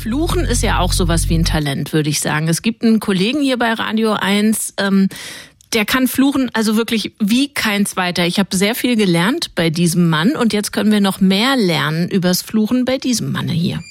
Fluchen ist ja auch sowas wie ein Talent, würde ich sagen. Es gibt einen Kollegen hier bei Radio 1, ähm, der kann fluchen, also wirklich wie kein zweiter. Ich habe sehr viel gelernt bei diesem Mann und jetzt können wir noch mehr lernen übers Fluchen bei diesem Manne hier.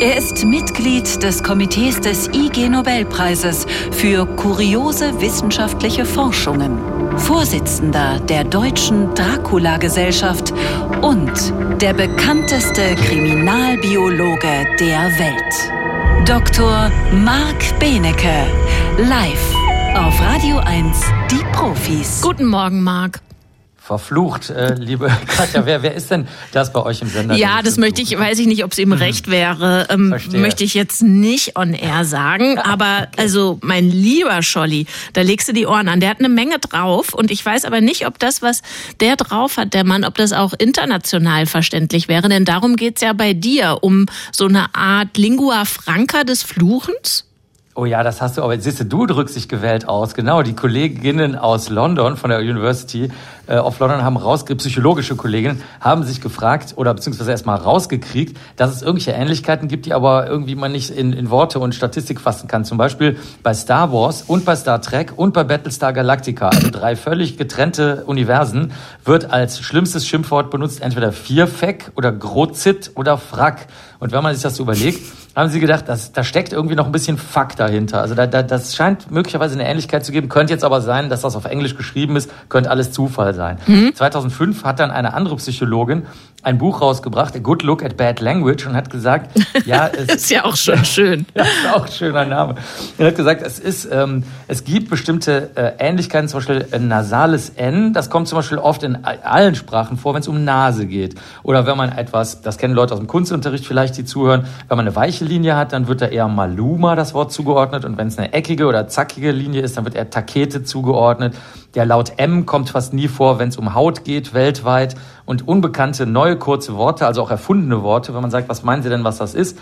Er ist Mitglied des Komitees des IG Nobelpreises für kuriose wissenschaftliche Forschungen, Vorsitzender der Deutschen Dracula-Gesellschaft und der bekannteste Kriminalbiologe der Welt. Dr. Marc Benecke, live auf Radio 1, die Profis. Guten Morgen, Marc verflucht, äh, liebe Katja. Wer, wer ist denn das bei euch im Sender? Ja, das möchte ich, weiß ich nicht, ob es ihm mhm. recht wäre. Ähm, möchte ich jetzt nicht on air sagen. Aber okay. also, mein lieber Scholli, da legst du die Ohren an. Der hat eine Menge drauf und ich weiß aber nicht, ob das, was der drauf hat, der Mann, ob das auch international verständlich wäre. Denn darum geht's ja bei dir, um so eine Art Lingua Franca des Fluchens. Oh ja, das hast du, aber siehst du, du drückst dich gewählt aus. Genau, die Kolleginnen aus London von der University äh, of London haben rausgekriegt, psychologische Kolleginnen, haben sich gefragt oder beziehungsweise erstmal rausgekriegt, dass es irgendwelche Ähnlichkeiten gibt, die aber irgendwie man nicht in, in Worte und Statistik fassen kann. Zum Beispiel bei Star Wars und bei Star Trek und bei Battlestar Galactica, also drei völlig getrennte Universen, wird als schlimmstes Schimpfwort benutzt entweder Vierfeck oder Grozit oder Frack. Und wenn man sich das so überlegt, haben sie gedacht, dass, da steckt irgendwie noch ein bisschen Fuck dahinter. Also da, da, das scheint möglicherweise eine Ähnlichkeit zu geben. Könnte jetzt aber sein, dass das auf Englisch geschrieben ist, könnte alles Zufall sein. Mhm. 2005 hat dann eine andere Psychologin ein Buch rausgebracht, A Good Look at Bad Language, und hat gesagt, ja, es ist ja auch schon schön. ja, ist auch ein schöner Name. Er hat gesagt, es ist, ähm, es gibt bestimmte äh, Ähnlichkeiten, zum Beispiel ein nasales N, das kommt zum Beispiel oft in allen Sprachen vor, wenn es um Nase geht. Oder wenn man etwas, das kennen Leute aus dem Kunstunterricht vielleicht, die zuhören, wenn man eine weiche Linie hat, dann wird da eher Maluma das Wort zugeordnet, und wenn es eine eckige oder zackige Linie ist, dann wird eher Takete zugeordnet. Der Laut M kommt fast nie vor, wenn es um Haut geht, weltweit. Und unbekannte neue kurze Worte, also auch erfundene Worte, wenn man sagt, was meinen Sie denn, was das ist,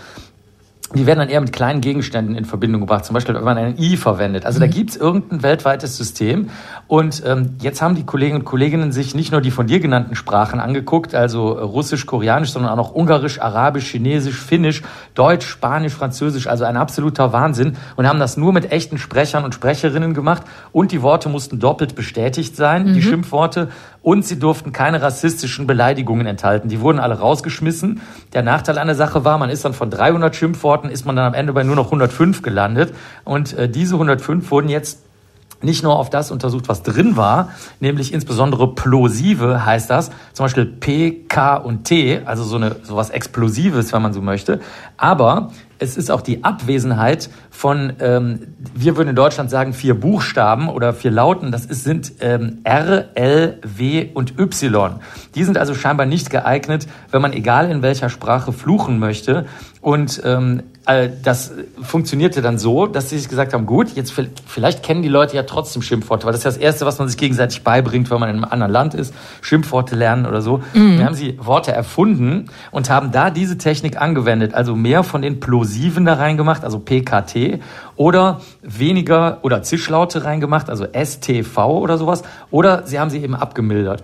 die werden dann eher mit kleinen Gegenständen in Verbindung gebracht. Zum Beispiel, wenn man ein I verwendet. Also mhm. da gibt's irgendein weltweites System. Und ähm, jetzt haben die Kollegen und Kolleginnen sich nicht nur die von dir genannten Sprachen angeguckt, also Russisch, Koreanisch, sondern auch noch Ungarisch, Arabisch, Chinesisch, Finnisch, Deutsch, Spanisch, Französisch. Also ein absoluter Wahnsinn. Und haben das nur mit echten Sprechern und Sprecherinnen gemacht. Und die Worte mussten doppelt bestätigt sein, mhm. die Schimpfworte. Und sie durften keine rassistischen Beleidigungen enthalten. Die wurden alle rausgeschmissen. Der Nachteil an der Sache war, man ist dann von 300 Schimpfworten, ist man dann am Ende bei nur noch 105 gelandet. Und äh, diese 105 wurden jetzt nicht nur auf das untersucht, was drin war, nämlich insbesondere plosive heißt das, zum Beispiel P, K und T, also so eine sowas Explosives, wenn man so möchte. Aber es ist auch die Abwesenheit von, ähm, wir würden in Deutschland sagen, vier Buchstaben oder vier Lauten. Das ist, sind ähm, R, L, W und Y. Die sind also scheinbar nicht geeignet, wenn man egal in welcher Sprache fluchen möchte. Und ähm, äh, das funktionierte dann so, dass sie sich gesagt haben, gut, jetzt vielleicht kennen die Leute ja trotzdem Schimpfworte, weil das ist ja das Erste, was man sich gegenseitig beibringt, wenn man in einem anderen Land ist, Schimpfworte lernen oder so. Mhm. Dann haben sie Worte erfunden und haben da diese Technik angewendet, also mehr von den Plosiven da reingemacht, also PKT, oder weniger oder Zischlaute reingemacht, also STV oder sowas, oder sie haben sie eben abgemildert.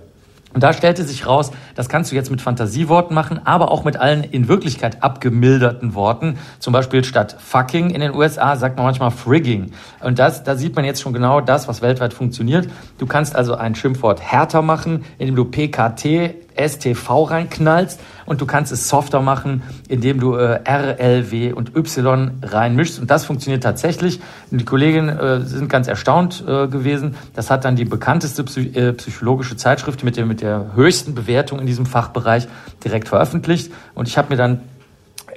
Und da stellte sich raus, das kannst du jetzt mit Fantasieworten machen, aber auch mit allen in Wirklichkeit abgemilderten Worten. Zum Beispiel statt fucking in den USA sagt man manchmal frigging. Und das, da sieht man jetzt schon genau das, was weltweit funktioniert. Du kannst also ein Schimpfwort härter machen, indem du PKT STV reinknallst und du kannst es softer machen, indem du äh, R, L, W und Y reinmischst. Und das funktioniert tatsächlich. Und die Kolleginnen äh, sind ganz erstaunt äh, gewesen. Das hat dann die bekannteste Psy äh, psychologische Zeitschrift mit der, mit der höchsten Bewertung in diesem Fachbereich direkt veröffentlicht. Und ich habe mir dann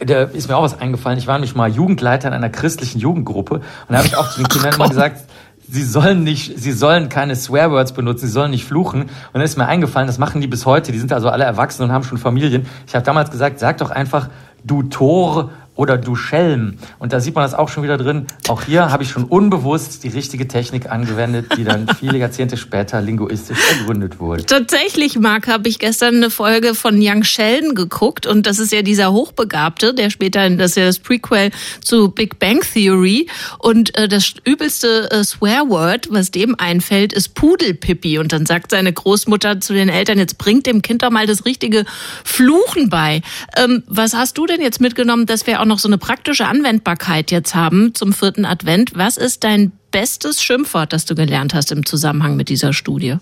da ist mir auch was eingefallen. Ich war nämlich mal Jugendleiter in einer christlichen Jugendgruppe und da habe ich auch zu den Kindern immer gesagt, sie sollen nicht, sie sollen keine Swearwords benutzen, sie sollen nicht fluchen. Und dann ist mir eingefallen, das machen die bis heute. Die sind also alle erwachsen und haben schon Familien. Ich habe damals gesagt, sag doch einfach du Tor oder du Schelm. Und da sieht man das auch schon wieder drin. Auch hier habe ich schon unbewusst die richtige Technik angewendet, die dann viele Jahrzehnte später linguistisch ergründet wurde. Tatsächlich, Marc, habe ich gestern eine Folge von Young Sheldon geguckt und das ist ja dieser Hochbegabte, der später, das ist ja das Prequel zu Big Bang Theory und äh, das übelste äh, Swearword, was dem einfällt, ist Pudelpippi und dann sagt seine Großmutter zu den Eltern, jetzt bringt dem Kind doch mal das richtige Fluchen bei. Ähm, was hast du denn jetzt mitgenommen, dass wir auch noch so eine praktische Anwendbarkeit jetzt haben zum vierten Advent. Was ist dein bestes Schimpfwort, das du gelernt hast im Zusammenhang mit dieser Studie?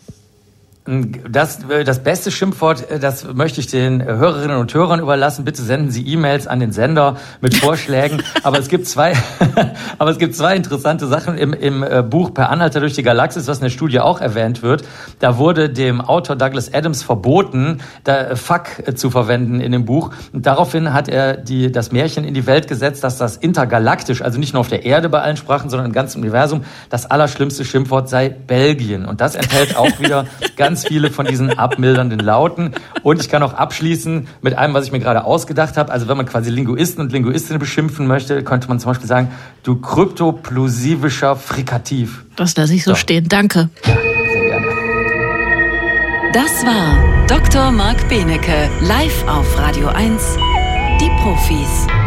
Das, das beste Schimpfwort, äh, das möchte ich den Hörerinnen und Hörern überlassen. Bitte senden Sie E-Mails an den Sender mit Vorschlägen. aber es gibt zwei, aber es gibt zwei interessante Sachen im, im äh, Buch Per Anhalter durch die Galaxis, was in der Studie auch erwähnt wird. Da wurde dem Autor Douglas Adams verboten, da äh, Fuck zu verwenden in dem Buch. Und daraufhin hat er die, das Märchen in die Welt gesetzt, dass das intergalaktisch, also nicht nur auf der Erde bei allen Sprachen, sondern im ganzen Universum, das allerschlimmste Schimpfwort sei Belgien. Und das enthält auch wieder ganz ganz viele von diesen abmildernden Lauten. Und ich kann auch abschließen mit einem, was ich mir gerade ausgedacht habe. Also wenn man quasi Linguisten und Linguistinnen beschimpfen möchte, könnte man zum Beispiel sagen, du kryptoplosivischer Frikativ. Das lasse ich so, so. stehen. Danke. Ja, sehr gerne. Das war Dr. Marc Benecke, live auf Radio 1. Die Profis.